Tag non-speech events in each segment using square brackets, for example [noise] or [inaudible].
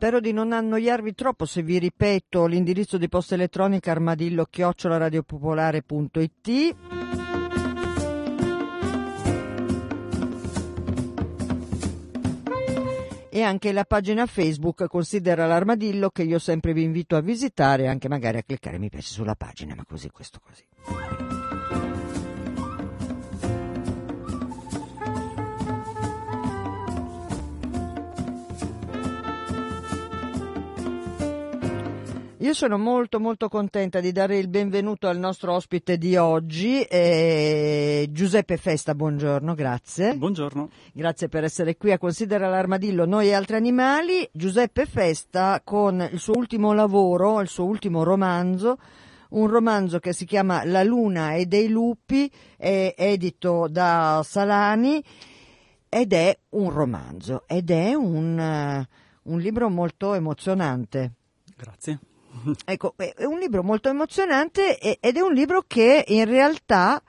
Spero di non annoiarvi troppo se vi ripeto l'indirizzo di posta elettronica armadillo chiocciolaradiopopolare.it e anche la pagina Facebook Considera l'armadillo che io sempre vi invito a visitare anche magari a cliccare mi piace sulla pagina, ma così questo così. Io sono molto molto contenta di dare il benvenuto al nostro ospite di oggi, eh, Giuseppe Festa, buongiorno, grazie. Buongiorno. Grazie per essere qui a Considera l'armadillo noi e altri animali. Giuseppe Festa con il suo ultimo lavoro, il suo ultimo romanzo, un romanzo che si chiama La luna e dei lupi, è edito da Salani ed è un romanzo ed è un, uh, un libro molto emozionante. Grazie. Ecco, è un libro molto emozionante ed è un libro che in realtà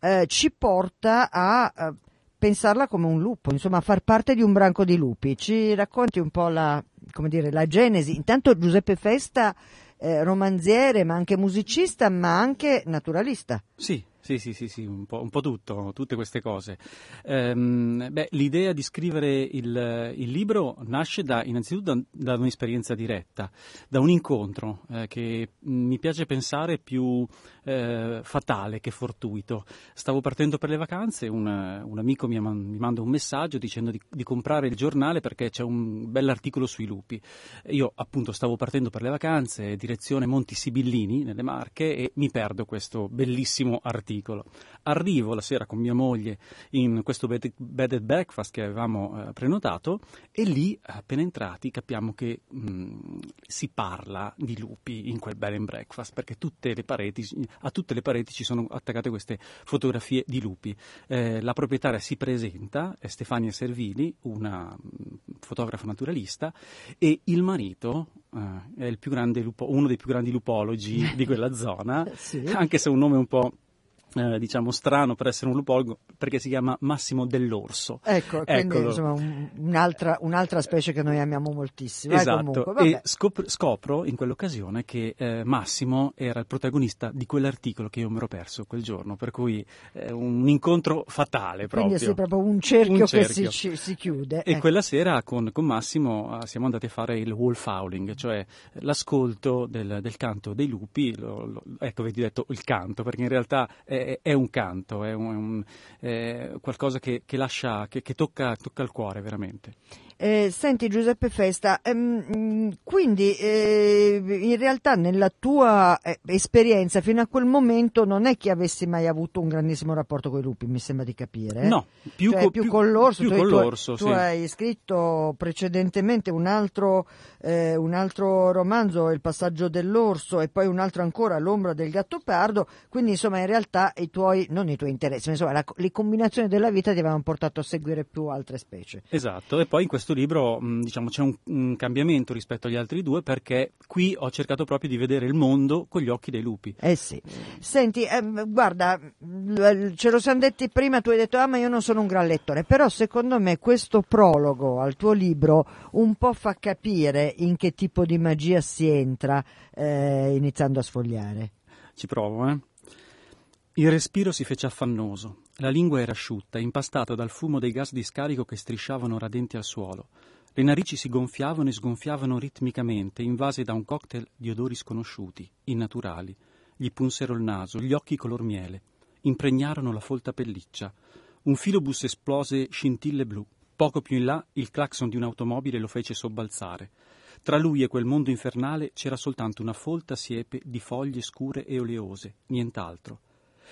eh, ci porta a, a pensarla come un lupo, insomma a far parte di un branco di lupi. Ci racconti un po' la, dire, la genesi. Intanto Giuseppe Festa, eh, romanziere, ma anche musicista, ma anche naturalista. Sì, sì, sì, sì, sì un, po', un, po', tutto, tutte queste cose. Ehm, beh, l'idea di scrivere il, il libro nasce da, innanzitutto da, da, un'esperienza diretta, da un incontro eh, che mi piace pensare più eh, fatale che fortuito. Stavo partendo per le vacanze, un, un amico mi, mi, manda un messaggio dicendo di, di, comprare il giornale perché c'è un bell'articolo sui lupi. Io appunto stavo partendo per le vacanze, direzione Monti Sibillini, nelle Marche, e mi perdo questo bellissimo articolo articolo. Arrivo la sera con mia moglie in questo bed, bed and breakfast che avevamo eh, prenotato e lì, appena entrati, capiamo che mh, si parla di lupi in quel bed and breakfast perché tutte pareti, a tutte le pareti ci sono attaccate queste fotografie di lupi. Eh, la proprietaria si presenta, è Stefania Servili, una mh, fotografa naturalista, e il marito eh, è il lupo, uno dei più grandi lupologi di quella [laughs] zona, sì. anche se è un nome un po' Eh, diciamo strano per essere un lupologo perché si chiama Massimo dell'Orso. Ecco, quindi insomma un, un'altra, un'altra, specie che noi amiamo moltissimo. Eh, esatto, eh, e scop- scopro in quell'occasione che eh, Massimo era il protagonista di quell'articolo che io mi ero perso quel giorno, per cui è un incontro fatale proprio. Quindi è proprio un cerchio, un cerchio. che si, si, chiude. E quella sera con, con, Massimo siamo andati a fare il wolf howling, cioè l'ascolto del, del canto dei lupi, lo, lo, ecco vedi detto il canto, perché in realtà è, è, un canto, è, un, è qualcosa che, che, lascia, che, che tocca, tocca il cuore veramente. Eh, senti Giuseppe Festa, ehm, quindi eh, in realtà nella tua eh, esperienza fino a quel momento non è che avessi mai avuto un grandissimo rapporto con i lupi, mi sembra di capire. No, più, cioè, co- più, più con l'orso. Più tu, con tu, l'orso tu sì. hai scritto precedentemente un altro, eh, un altro romanzo, Il passaggio dell'orso, e poi un altro ancora, L'ombra del gatto pardo, quindi insomma in realtà i tuoi, non i tuoi interessi, ma insomma la, le combinazioni della vita ti avevano portato a seguire più altre specie. Esatto, e poi in questo libro diciamo, c'è un, un, cambiamento rispetto agli altri due perché qui ho cercato proprio di vedere il mondo con gli occhi dei lupi. Eh sì. Senti, eh, guarda, ce lo siamo detti prima, tu hai detto ah ma io non sono un gran lettore, però secondo me questo prologo al tuo libro un po' fa capire in che tipo di magia si entra eh, iniziando a sfogliare. Ci provo, eh. Il respiro si fece affannoso. La lingua era asciutta, impastata dal fumo dei gas di scarico che strisciavano radenti al suolo. Le narici si gonfiavano e sgonfiavano ritmicamente, invase da un cocktail di odori sconosciuti, innaturali. Gli punsero il naso, gli occhi color miele. Impregnarono la folta pelliccia. Un filobus esplose scintille blu. Poco più in là il clacson di un'automobile lo fece sobbalzare. Tra lui e quel mondo infernale c'era soltanto una folta siepe di foglie scure e oleose, nient'altro.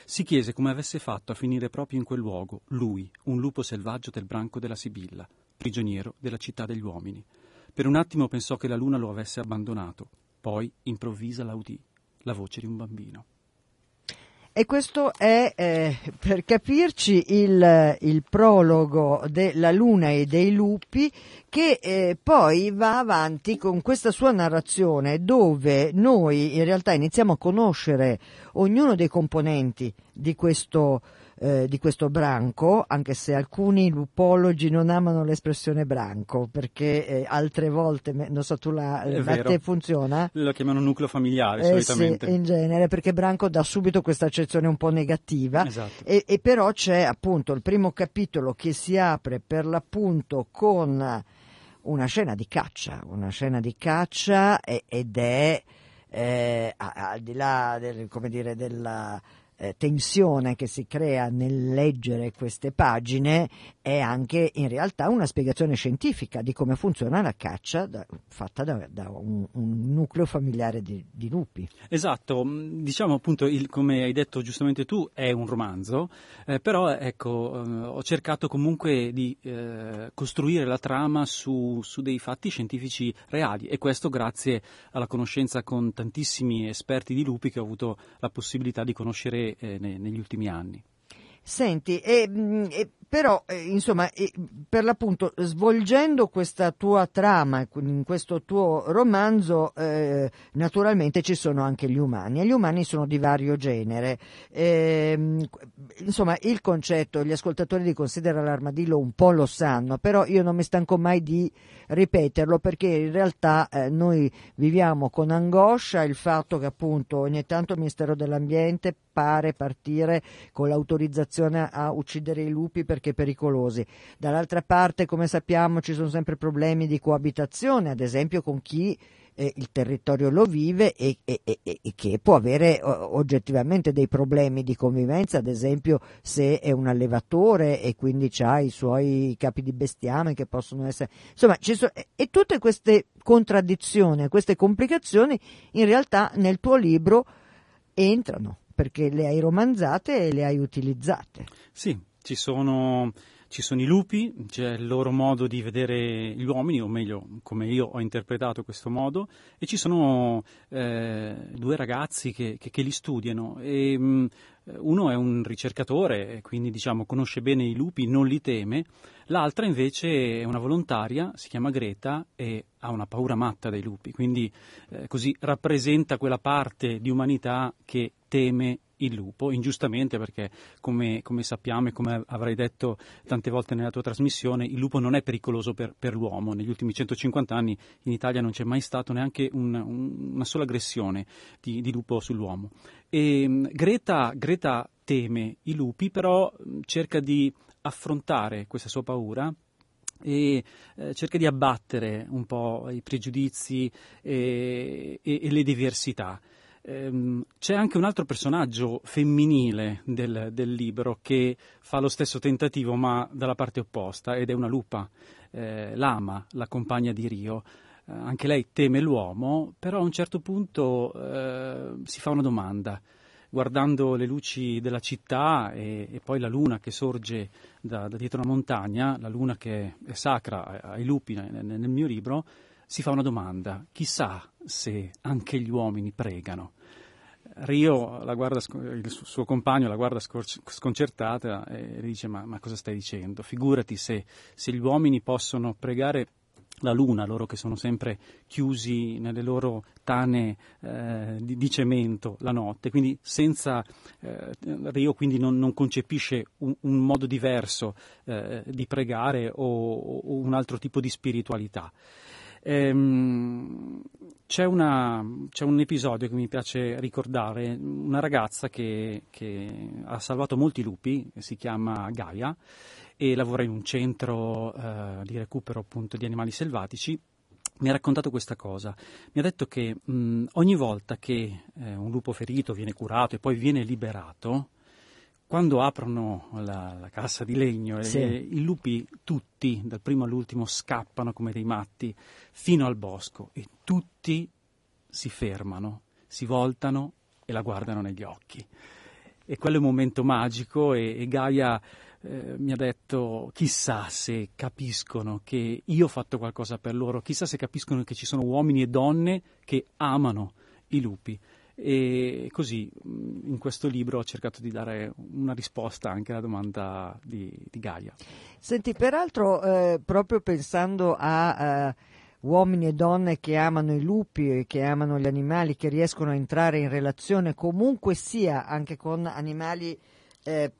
Si chiese come avesse fatto a finire proprio in quel luogo, lui, un lupo selvaggio del branco della Sibilla, prigioniero della città degli uomini. Per un attimo pensò che la luna lo avesse abbandonato, poi improvvisa la udì, la voce di un bambino. E questo è, eh, per capirci, il, il, prologo della Luna e dei lupi che eh, poi va avanti con questa sua narrazione dove noi in realtà iniziamo a conoscere ognuno dei componenti di questo eh, di questo branco, anche se alcuni lupologi non amano l'espressione branco, perché eh, altre volte, non so, tu la, da te funziona? Lo chiamano nucleo familiare eh, solitamente. Sì, in genere, perché branco dà subito questa accezione un po' negativa. Esatto. E, e però c'è appunto il primo capitolo che si apre per l'appunto con una scena di caccia, una scena di caccia ed è eh, al di là del, come dire, della eh, tensione che si crea nel leggere queste pagine è anche in realtà una spiegazione scientifica di come funziona la caccia da, fatta da, da un, un, nucleo familiare di, di, lupi. Esatto, mm, diciamo appunto, il, come hai detto giustamente tu, è un romanzo, eh, però ecco, eh, ho cercato comunque di eh, costruire la trama su, su dei fatti scientifici reali e questo grazie alla conoscenza con tantissimi esperti di lupi che ho avuto la possibilità di conoscere eh, negli ultimi anni. Senti, e, mm, e però eh, insomma per l'appunto svolgendo questa tua trama in questo tuo romanzo eh, naturalmente ci sono anche gli umani e gli umani sono di vario genere eh, insomma il concetto gli ascoltatori di Considera l'armadillo un po' lo sanno però io non mi stanco mai di ripeterlo perché in realtà eh, noi viviamo con angoscia il fatto che appunto ogni tanto il Ministero dell'Ambiente pare partire con l'autorizzazione a uccidere i lupi perché pericolosi. Dall'altra parte, come sappiamo, ci sono sempre problemi di coabitazione, ad esempio con chi eh, il territorio lo vive e, e, e, e, che può avere oggettivamente dei problemi di convivenza, ad esempio se è un allevatore e quindi ha i suoi capi di bestiame che possono essere... Insomma, sono, e tutte queste contraddizioni, queste complicazioni in realtà nel tuo libro entrano perché le hai romanzate e le hai utilizzate. Sì, ci sono, ci sono, i lupi, c'è il loro modo di vedere gli uomini, o meglio, come io ho interpretato questo modo, e ci sono eh, due ragazzi che, che, che, li studiano. E, mh, mm, uno è un ricercatore, quindi diciamo, conosce bene i lupi, non li teme, l'altra invece è una volontaria, si chiama Greta e ha una paura matta dei lupi, quindi eh, così rappresenta quella parte di umanità che teme il lupo, ingiustamente perché come, come, sappiamo e come avrai detto tante volte nella tua trasmissione, il lupo non è pericoloso per, per l'uomo. Negli ultimi 150 anni in Italia non c'è mai stato neanche un, un, una sola aggressione di, di, lupo sull'uomo. E, mm, Greta, Greta teme i lupi, però cerca di affrontare questa sua paura e eh, cerca di abbattere un po' i pregiudizi e, e, e le diversità. Ehm, c'è anche un altro personaggio femminile del, del, libro che fa lo stesso tentativo ma dalla parte opposta ed è una lupa, eh, Lama, la compagna di Rio. Eh, anche lei teme l'uomo, però a un certo punto eh, si fa una domanda guardando le luci della città e, e poi la luna che sorge da, da, dietro una montagna, la luna che è sacra ai lupi nel, nel mio libro, si fa una domanda, chissà se anche gli uomini pregano. Rio, guarda, il suo compagno la guarda sconcertata e dice ma, ma cosa stai dicendo? Figurati se, se, gli uomini possono pregare la luna, loro che sono sempre chiusi nelle loro tane eh, di, di, cemento la notte, quindi senza, eh, Rio quindi non, non concepisce un, un, modo diverso eh, di pregare o, o un altro tipo di spiritualità. Ehm, c'è, una, c'è, un episodio che mi piace ricordare, una ragazza che, che, ha salvato molti lupi, si chiama Gaia e lavora in un centro eh, di recupero appunto di animali selvatici mi ha raccontato questa cosa. Mi ha detto che mh, ogni volta che eh, un lupo ferito viene curato e poi viene liberato, quando aprono la, la cassa di legno, sì. eh, i lupi tutti, dal primo all'ultimo, scappano come dei matti fino al bosco e tutti si fermano, si voltano e la guardano negli occhi. E quello è un momento magico e, e Gaia eh, mi ha detto chissà se capiscono che io ho fatto qualcosa per loro, chissà se capiscono che ci sono uomini e donne che amano i lupi. E così mm, in questo libro ho cercato di dare una risposta anche alla domanda di, di Gaia. Senti, peraltro, eh, proprio pensando a eh, uomini e donne che amano i lupi che amano gli animali, che riescono a entrare in relazione comunque sia anche con animali eh,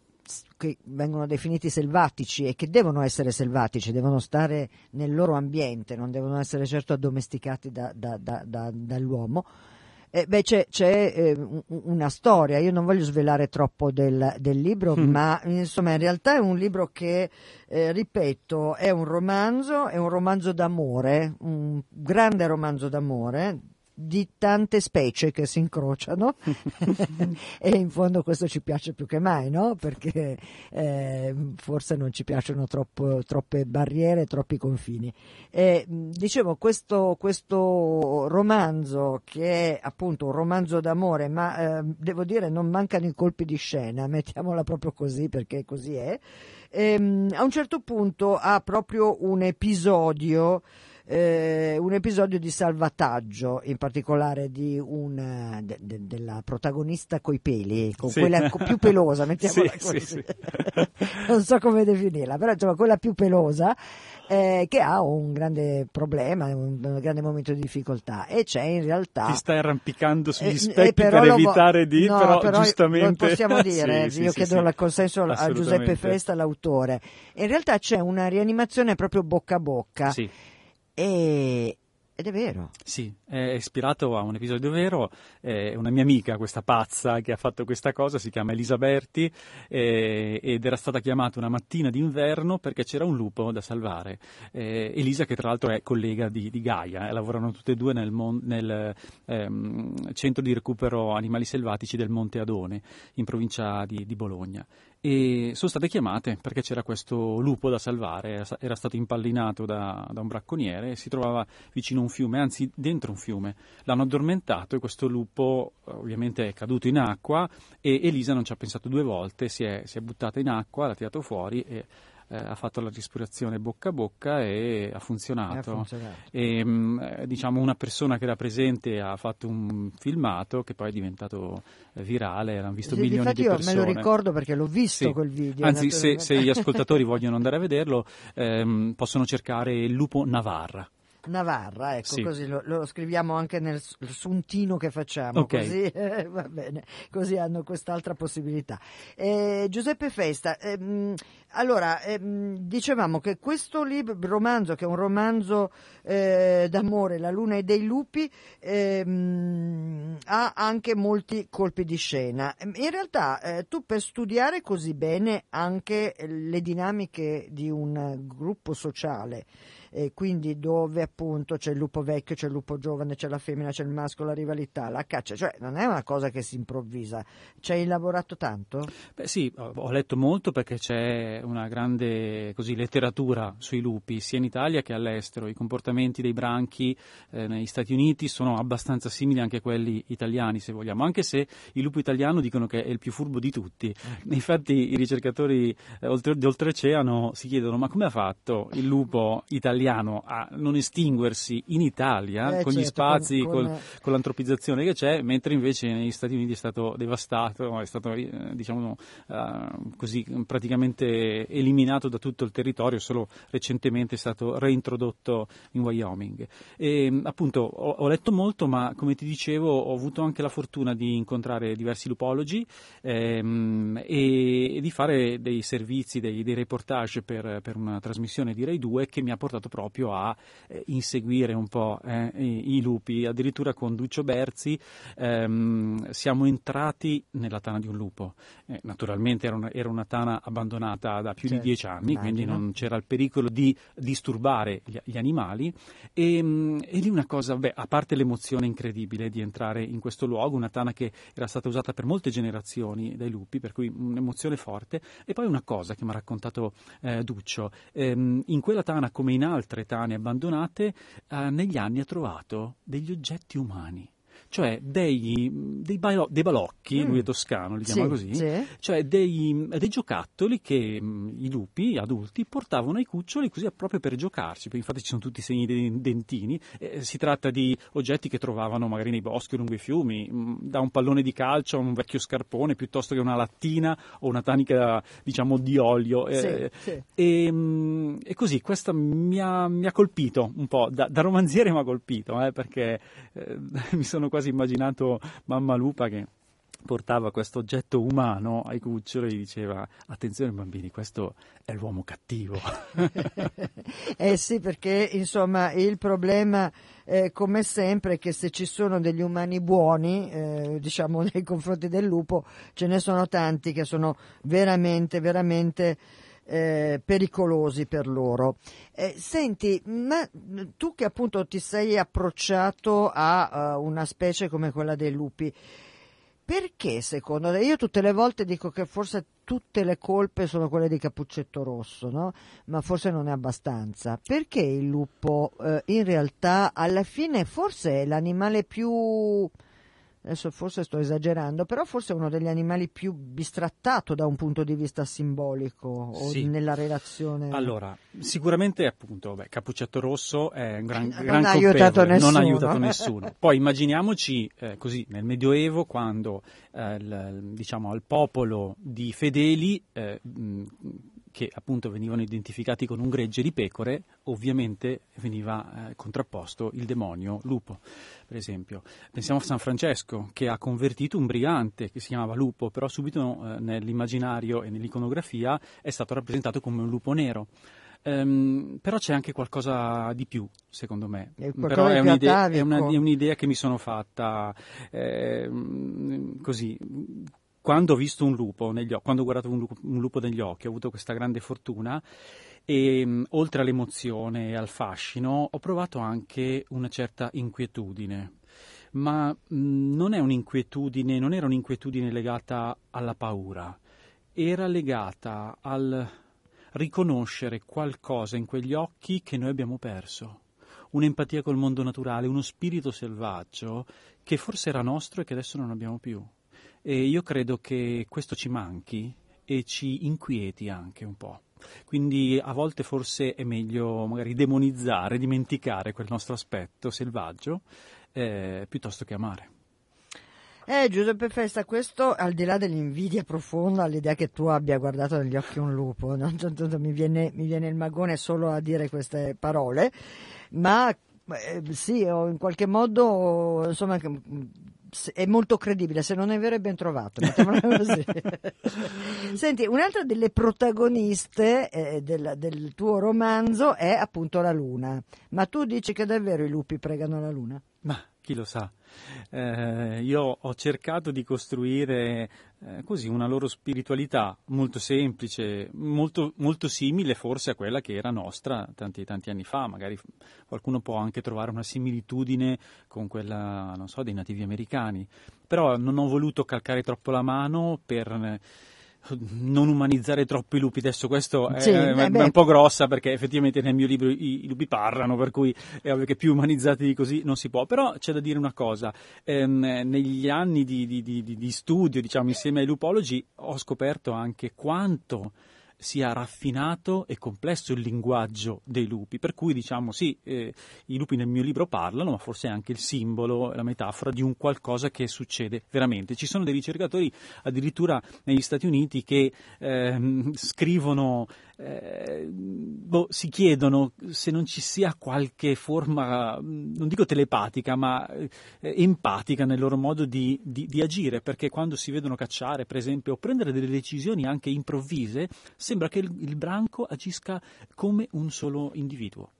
che vengono definiti selvatici e che devono essere selvatici, devono stare nel loro ambiente, non devono essere certo addomesticati da, da, da, dall'uomo. Eh, beh, c'è, c'è eh, una storia, io non voglio svelare troppo del, del libro, mm. ma insomma in realtà è un libro che, eh, ripeto, è un romanzo, è un romanzo d'amore, un grande romanzo d'amore, di tante specie che si incrociano [laughs] e in fondo questo ci piace più che mai, no? Perché eh, forse non ci piacciono troppo, troppe barriere, troppi confini. E, dicevo, questo, questo, romanzo che è appunto un romanzo d'amore, ma eh, devo dire non mancano i colpi di scena, mettiamola proprio così perché così è, e, ehm, a un certo punto ha proprio un episodio eh, un episodio di salvataggio, in particolare di una, de, de, della protagonista coi peli, con sì. quella più pelosa, [laughs] mettiamola sì, così. Sì, [laughs] non so come definirla, però insomma quella più pelosa. Eh, che ha un grande problema, un, un, grande momento di difficoltà e c'è in realtà... Ti stai arrampicando sugli eh, specchi per evitare di, no, però, però giustamente... possiamo [laughs] dire, io chiedo il consenso a Giuseppe Festa, l'autore. In realtà c'è una rianimazione proprio bocca a bocca. Sì e, ed è vero. Sì, è ispirato a un episodio vero, è una mia amica, questa pazza che ha fatto questa cosa, si chiama Elisaberti eh, ed era stata chiamata una mattina d'inverno perché c'era un lupo da salvare. Eh, Elisa che tra l'altro è collega di, di Gaia, eh, lavorano tutte e due nel, mon- nel ehm, centro di recupero animali selvatici del Monte Adone in provincia di, di Bologna e sono state chiamate perché c'era questo lupo da salvare, era stato impallinato da, da, un bracconiere e si trovava vicino a un fiume, anzi dentro un fiume. L'hanno addormentato e questo lupo ovviamente è caduto in acqua e Elisa non ci ha pensato due volte, si è, si è buttata in acqua, l'ha tirato fuori e eh, ha fatto la respirazione bocca a bocca e ha funzionato. Ha funzionato. E, mm, eh, diciamo una persona che era presente ha fatto un filmato che poi è diventato eh, virale, l'hanno visto sì, milioni di persone. Io me lo ricordo perché l'ho visto sì. quel video. Anzi, se, se, gli ascoltatori [laughs] vogliono andare a vederlo, ehm, possono cercare il lupo Navarra. Navarra, ecco, sì. così lo, lo, scriviamo anche nel suntino che facciamo, okay. così, eh, [laughs] va bene, così hanno quest'altra possibilità. Eh, Giuseppe Festa, ehm, allora, ehm, dicevamo che questo libro, romanzo, che è un romanzo eh, d'amore, La luna e dei lupi, ehm, ha anche molti colpi di scena. In realtà eh, tu per studiare così bene anche le dinamiche di un gruppo sociale, e quindi dove appunto c'è il lupo vecchio, c'è il lupo giovane, c'è la femmina, c'è il maschio, la rivalità, la caccia, cioè non è una cosa che si improvvisa. Ci hai lavorato tanto? Beh sì, ho letto molto perché c'è una grande così, letteratura sui lupi, sia in Italia che all'estero. I comportamenti dei branchi eh, negli Stati Uniti sono abbastanza simili anche a quelli italiani, se vogliamo, anche se il lupo italiano dicono che è il più furbo di tutti. Eh. [laughs] Infatti i ricercatori eh, oltre, di oltreoceano si chiedono ma come ha fatto il lupo italiano italiano a non estinguersi in Italia eh, con certo, gli spazi, con, con... con, l'antropizzazione che c'è, mentre invece negli Stati Uniti è stato devastato, è stato eh, diciamo uh, così praticamente eliminato da tutto il territorio, solo recentemente è stato reintrodotto in Wyoming. E, appunto ho, ho letto molto, ma come ti dicevo ho avuto anche la fortuna di incontrare diversi lupologi ehm, e, e, di fare dei servizi, dei, dei reportage per, per, una trasmissione di Rai 2 che mi ha portato proprio a eh, inseguire un po' eh, i, i, lupi. Addirittura con Duccio Berzi ehm, siamo entrati nella tana di un lupo. Eh, naturalmente era una, era una, tana abbandonata da più certo, di dieci anni, immagino. quindi non c'era il pericolo di disturbare gli, gli animali. E, ehm, e, lì una cosa, beh, a parte l'emozione incredibile di entrare in questo luogo, una tana che era stata usata per molte generazioni dai lupi, per cui un'emozione forte. E poi una cosa che mi ha raccontato eh, Duccio, ehm, in quella tana come in altre tane abbandonate, eh, negli anni ha trovato degli oggetti umani cioè dei, dei, balo, dei balocchi, mm. lui è toscano, li chiama sì, così, sì. cioè dei, dei, giocattoli che mh, i lupi adulti portavano ai cuccioli così proprio per giocarci, infatti ci sono tutti i segni dei dentini, eh, si tratta di oggetti che trovavano magari nei boschi o lungo i fiumi, mh, da un pallone di calcio a un vecchio scarpone piuttosto che una lattina o una tanica diciamo di olio. Eh, sì, e, mh, e, così questo mi ha, mi ha, colpito un po', da, da romanziere mi ha colpito, eh, perché eh, [laughs] mi sono quasi immaginato mamma lupa che portava questo oggetto umano ai cuccioli e diceva attenzione bambini questo è l'uomo cattivo. [laughs] Eh sì perché insomma il problema eh, come sempre che se ci sono degli umani buoni eh, diciamo [laughs] nei confronti del lupo ce ne sono tanti che sono veramente veramente eh, pericolosi per loro. Eh, senti, ma tu che appunto ti sei approcciato a uh, una specie come quella dei lupi, perché secondo te? Io tutte le volte dico che forse tutte le colpe sono quelle di Cappuccetto Rosso, no? Ma forse non è abbastanza. Perché il lupo eh, in realtà alla fine forse è l'animale più adesso forse sto esagerando, però forse è uno degli animali più bistrattato da un punto di vista simbolico o sì. nella relazione. Allora, sicuramente appunto, beh, Cappuccetto Rosso è un gran, non gran ha aiutato nessuno. non ha aiutato [laughs] nessuno. Poi immaginiamoci eh, così nel Medioevo quando eh, l, diciamo al popolo di fedeli eh, mh, che appunto venivano identificati con un gregge di pecore, ovviamente veniva eh, contrapposto il demonio lupo, per esempio. Pensiamo a San Francesco, che ha convertito un brigante che si chiamava lupo, però subito eh, nell'immaginario e nell'iconografia è stato rappresentato come un lupo nero. Um, però c'è anche qualcosa di più, secondo me. È però è un'idea, è, una, è un'idea, che mi sono fatta eh, così quando ho visto un lupo negli occhi, quando ho guardato un lupo, un lupo negli occhi, ho avuto questa grande fortuna e mh, oltre all'emozione e al fascino ho provato anche una certa inquietudine. Ma mh, non un'inquietudine, non era un'inquietudine legata alla paura, era legata al riconoscere qualcosa in quegli occhi che noi abbiamo perso un'empatia col mondo naturale, uno spirito selvaggio che forse era nostro e che adesso non abbiamo più. E io credo che questo ci manchi e ci inquieti anche un po'. Quindi a volte forse è meglio magari demonizzare, dimenticare quel nostro aspetto selvaggio eh, piuttosto che amare. Eh, Giuseppe Festa, questo al di là dell'invidia profonda all'idea che tu abbia guardato negli occhi un lupo, no? [laughs] mi, viene, mi viene il magone solo a dire queste parole, ma eh, sì, in qualche modo, insomma, è molto credibile, se non è vero è ben trovato. [laughs] [laughs] Senti, un'altra delle protagoniste eh, del, del, tuo romanzo è appunto la luna, ma tu dici che davvero i lupi pregano la luna? Ma chi lo sa. Eh, io ho cercato di costruire eh, così una loro spiritualità molto semplice, molto, molto, simile forse a quella che era nostra tanti, tanti anni fa. Magari qualcuno può anche trovare una similitudine con quella, non so, dei nativi americani. Però non ho voluto calcare troppo la mano per non umanizzare troppo i lupi, adesso questo è, sì, è, è un po' grossa perché effettivamente nel mio libro i, i, lupi parlano, per cui è ovvio che più umanizzati di così non si può, però c'è da dire una cosa, ehm, negli anni di, di, di, di studio diciamo, insieme ai lupologi ho scoperto anche quanto sia raffinato e complesso il linguaggio dei lupi, per cui diciamo sì, eh, i lupi nel mio libro parlano, ma forse è anche il simbolo, la metafora di un qualcosa che succede veramente. Ci sono dei ricercatori addirittura negli Stati Uniti che eh, scrivono eh, boh, si chiedono se non ci sia qualche forma, non dico telepatica, ma eh, empatica nel loro modo di, di, di, agire, perché quando si vedono cacciare, per esempio, o prendere delle decisioni anche improvvise, sembra che il, il branco agisca come un solo individuo.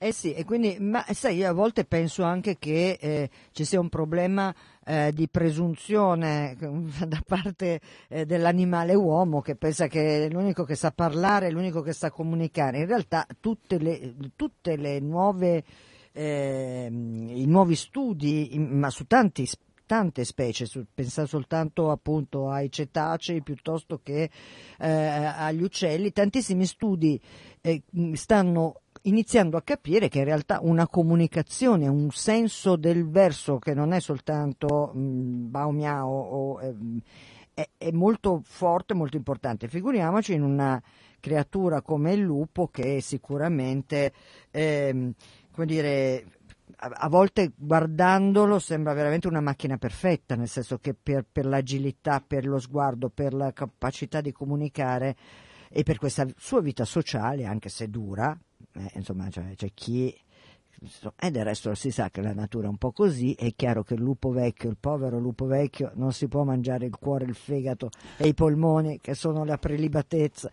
Eh sì, e quindi, ma sai, io a volte penso anche che eh, ci sia un problema eh, di presunzione [laughs] da parte eh, dell'animale uomo che pensa che è l'unico che sa parlare, è l'unico che sa comunicare. In realtà tutte le, tutte le nuove, ehm, i nuovi studi, ma su tanti tante specie, pensa soltanto appunto ai cetacei piuttosto che eh, agli uccelli, tantissimi studi eh, stanno iniziando a capire che in realtà una comunicazione, un senso del verso che non è soltanto mm, bao miao o, eh, è, è, molto forte, molto importante. Figuriamoci in una creatura come il lupo che sicuramente, eh, come dire, a volte guardandolo sembra veramente una macchina perfetta, nel senso che per, per, l'agilità, per lo sguardo, per la capacità di comunicare e per questa sua vita sociale, anche se dura, eh, insomma cioè, c'è chi e del resto si sa che la natura è un po' così, è chiaro che il lupo vecchio, il povero lupo vecchio, non si può mangiare il cuore, il fegato e i polmoni che sono la prelibatezza,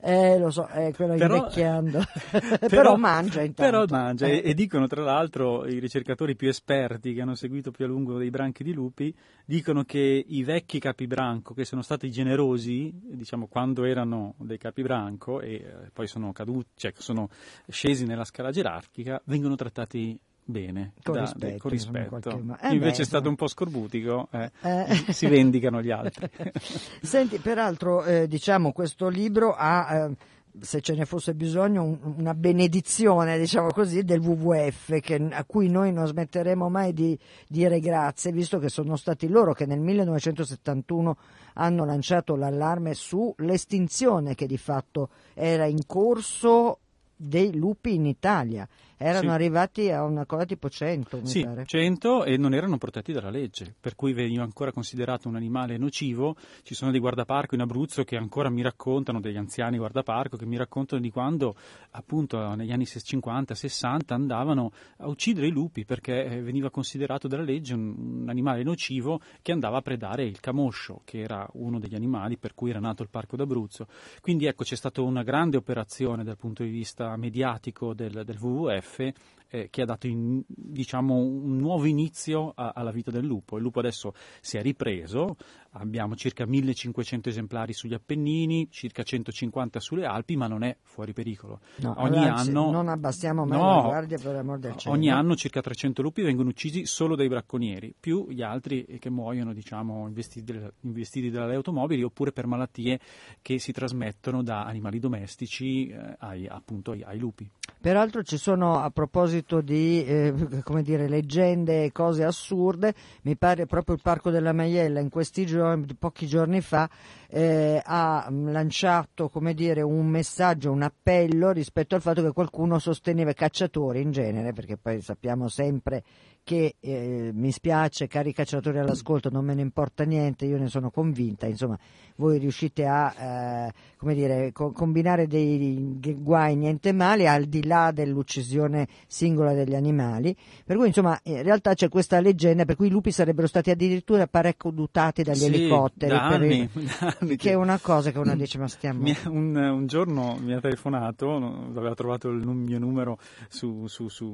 eh, lo so, eh, quello però, invecchiando, [laughs] però, però, mangia intanto. Però mangia eh. e, e, dicono tra l'altro i ricercatori più esperti che hanno seguito più a lungo dei branchi di lupi, dicono che i vecchi capibranco che sono stati generosi, diciamo quando erano dei capibranco e eh, poi sono caduti, cioè sono scesi nella scala gerarchica, vengono trattati trattati bene, con da, rispetto. Con rispetto. Eh invece beh, è stato un po' scorbutico, eh, eh. si vendicano gli altri. [laughs] Senti, peraltro, eh, diciamo, questo libro ha eh, se ce ne fosse bisogno, un, una benedizione, diciamo così, del WWF, che, a cui noi non smetteremo mai di dire grazie, visto che sono stati loro che nel 1971 hanno lanciato l'allarme sull'estinzione che di fatto era in corso dei lupi in Italia erano sì. arrivati a una cosa tipo 100, mi sì, pare. 100 e non erano protetti dalla legge, per cui veniva ancora considerato un animale nocivo. Ci sono dei guardaparco in Abruzzo che ancora mi raccontano, degli anziani guardaparco, che mi raccontano di quando appunto negli anni 50-60 andavano a uccidere i lupi perché eh, veniva considerato dalla legge un, un animale nocivo che andava a predare il camoscio, che era uno degli animali per cui era nato il Parco d'Abruzzo. Quindi ecco c'è stata una grande operazione dal punto di vista mediatico del, del WWF eh, che ha dato in, diciamo, un nuovo inizio a, alla vita del lupo. Il lupo adesso si è ripreso, abbiamo circa 1500 esemplari sugli Appennini, circa 150 sulle Alpi, ma non è fuori pericolo. No, ogni anno non abbassiamo mai no, la guardia per l'amor del cielo. Ogni anno circa 300 lupi vengono uccisi solo dai bracconieri, più gli altri che muoiono, diciamo, investiti, investiti dalle automobili oppure per malattie che si trasmettono da animali domestici eh, ai, appunto ai, ai lupi. Peraltro ci sono, a proposito di eh, dire, leggende e cose assurde, mi pare proprio il Parco della Maiella in questi giorni, pochi giorni fa, eh, ha lanciato dire, un messaggio, un appello rispetto al fatto che qualcuno sosteneva i cacciatori in genere, perché poi sappiamo sempre che eh, mi spiace, cari cacciatori all'ascolto, non me ne importa niente, io ne sono convinta, insomma, voi riuscite a eh, dire, co- combinare dei guai niente male al di là dell'uccisione singola degli animali, per cui insomma in realtà c'è questa leggenda per cui i lupi sarebbero stati addirittura parecodutati dagli sì, elicotteri, da anni, il... [laughs] da anni che è una cosa che uno dice ma stiamo... Un, un, giorno mi ha telefonato, aveva trovato il mio numero su, su, su,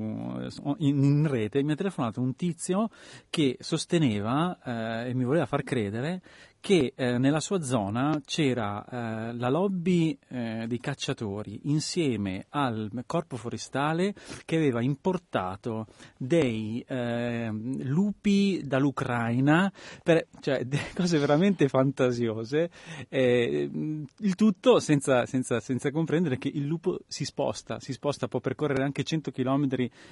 in, in rete, mi ha telefonato telefonato un tizio che sosteneva eh, e mi voleva far credere che eh, nella sua zona c'era eh, la lobby eh, dei cacciatori insieme al corpo forestale che aveva importato dei ehm, lupi dall'Ucraina, per, cioè [laughs] cose veramente fantasiose, eh, il tutto senza, senza, senza, comprendere che il lupo si sposta, si sposta, può percorrere anche 100 km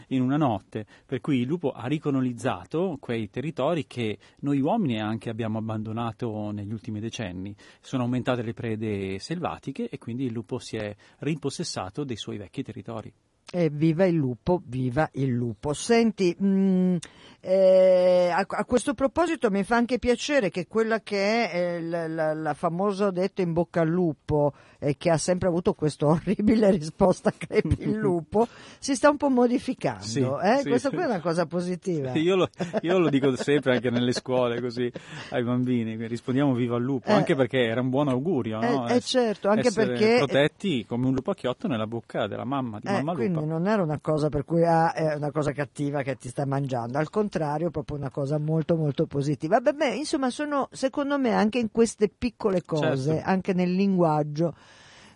in una notte, per cui il lupo ha ricolonizzato quei territori che noi uomini anche abbiamo abbandonato negli ultimi decenni. Sono aumentate le prede selvatiche e quindi il lupo si è rimpossessato dei suoi vecchi territori. Eh, viva il lupo, viva il lupo. Senti, mh, mm, eh, a, a, questo proposito mi fa anche piacere che quella che è eh, la, la, la famosa detta in bocca al lupo, eh, che ha sempre avuto questa [laughs] orribile risposta crepi il lupo, si sta un po' modificando. Sì, eh? sì, Questa qui è una cosa positiva. Io lo, io lo, dico [laughs] sempre anche nelle scuole, così ai bambini, rispondiamo viva il lupo, anche perché era un buon augurio. No? Eh, certo, anche perché... protetti come un lupo a chiotto nella bocca della mamma, di mamma lupa non era una cosa per cui ah, è una cosa cattiva che ti sta mangiando, al contrario, proprio una cosa molto molto positiva. Beh, beh insomma, sono secondo me anche in queste piccole cose, certo. anche nel linguaggio.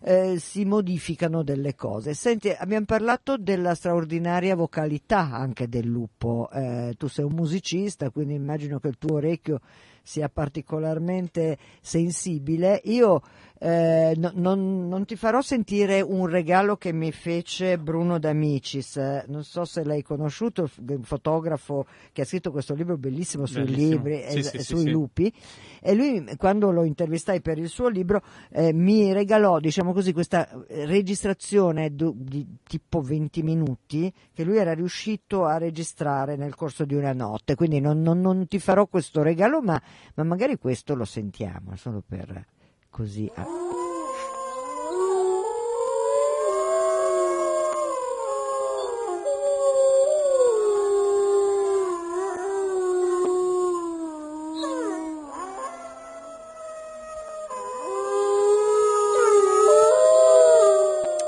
Eh, si modificano delle cose. Senti, abbiamo parlato della straordinaria vocalità anche del lupo. Eh, tu sei un musicista, quindi immagino che il tuo orecchio sia particolarmente sensibile. Io eh, no, non, non, ti farò sentire un regalo che mi fece Bruno D'Amicis, eh, non so se l'hai conosciuto, un fotografo che ha scritto questo libro bellissimo sui bellissimo. libri sì, sì, sui sì, lupi. E lui quando lo intervistai per il suo libro eh, mi regalò diciamo così questa registrazione di, di tipo 20 minuti che lui era riuscito a registrare nel corso di una notte, quindi non, non, non ti farò questo regalo ma, ma magari questo lo sentiamo solo per così.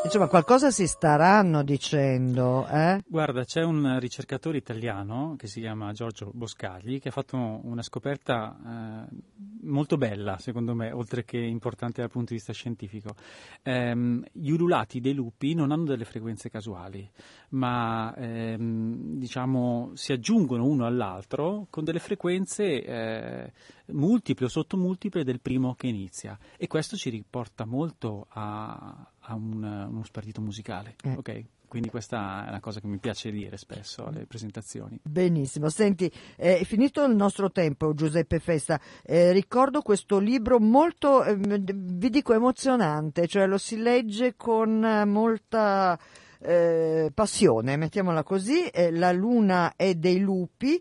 Insomma, qualcosa si staranno dicendo, eh? Guarda, c'è un ricercatore italiano che si chiama Giorgio Boscagli che ha fatto una scoperta eh, molto bella, secondo me, oltre che importante dal punto di vista scientifico. Eh, gli ululati dei lupi non hanno delle frequenze casuali, ma ehm, diciamo si aggiungono uno all'altro con delle frequenze eh, multiple o sottomultiple del primo che inizia e questo ci riporta molto a, a un, uno spartito musicale. Eh. Okay? Quindi questa è una cosa che mi piace dire spesso alle presentazioni. Benissimo, senti, è finito il nostro tempo Giuseppe Festa, eh, ricordo questo libro molto, eh, vi dico, emozionante, cioè lo si legge con molta eh, passione, mettiamola così, La luna è dei lupi,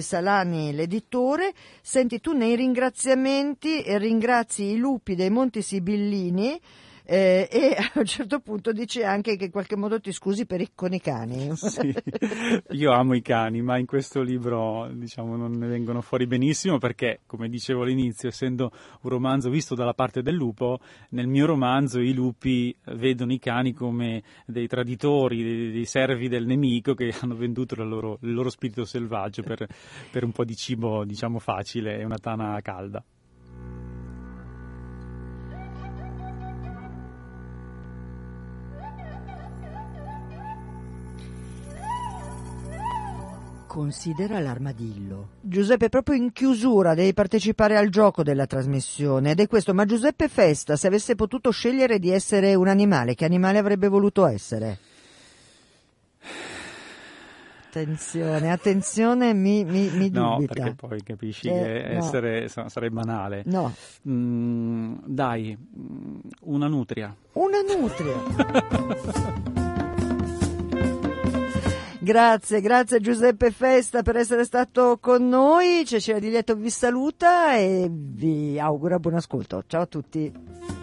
Salani l'editore. Senti, tu nei ringraziamenti ringrazi i lupi dei Monti Sibillini eh, e a un certo punto dice anche che in qualche modo ti scusi per i, con i cani. [laughs] Sì, [laughs] io amo i cani, ma in questo libro diciamo non ne vengono fuori benissimo perché, come dicevo all'inizio, essendo un romanzo visto dalla parte del lupo, nel mio romanzo i lupi vedono i cani come dei traditori, dei, dei servi del nemico che hanno venduto loro, il loro spirito selvaggio per, per un po' di cibo diciamo facile e una tana calda. Considera l'armadillo. Giuseppe, proprio in chiusura devi partecipare al gioco della trasmissione ed è questo. Ma Giuseppe Festa, se avesse potuto scegliere di essere un animale, che animale avrebbe voluto essere? Attenzione, attenzione, mi, mi, mi no, dubita. perché poi capisci eh, che no. essere sarebbe banale. No. Mm, dai, una nutria. Una nutria. [laughs] Grazie, grazie Giuseppe Festa per essere stato con noi. Cecilia Di Lieto vi saluta e vi augura buon ascolto. Ciao a tutti.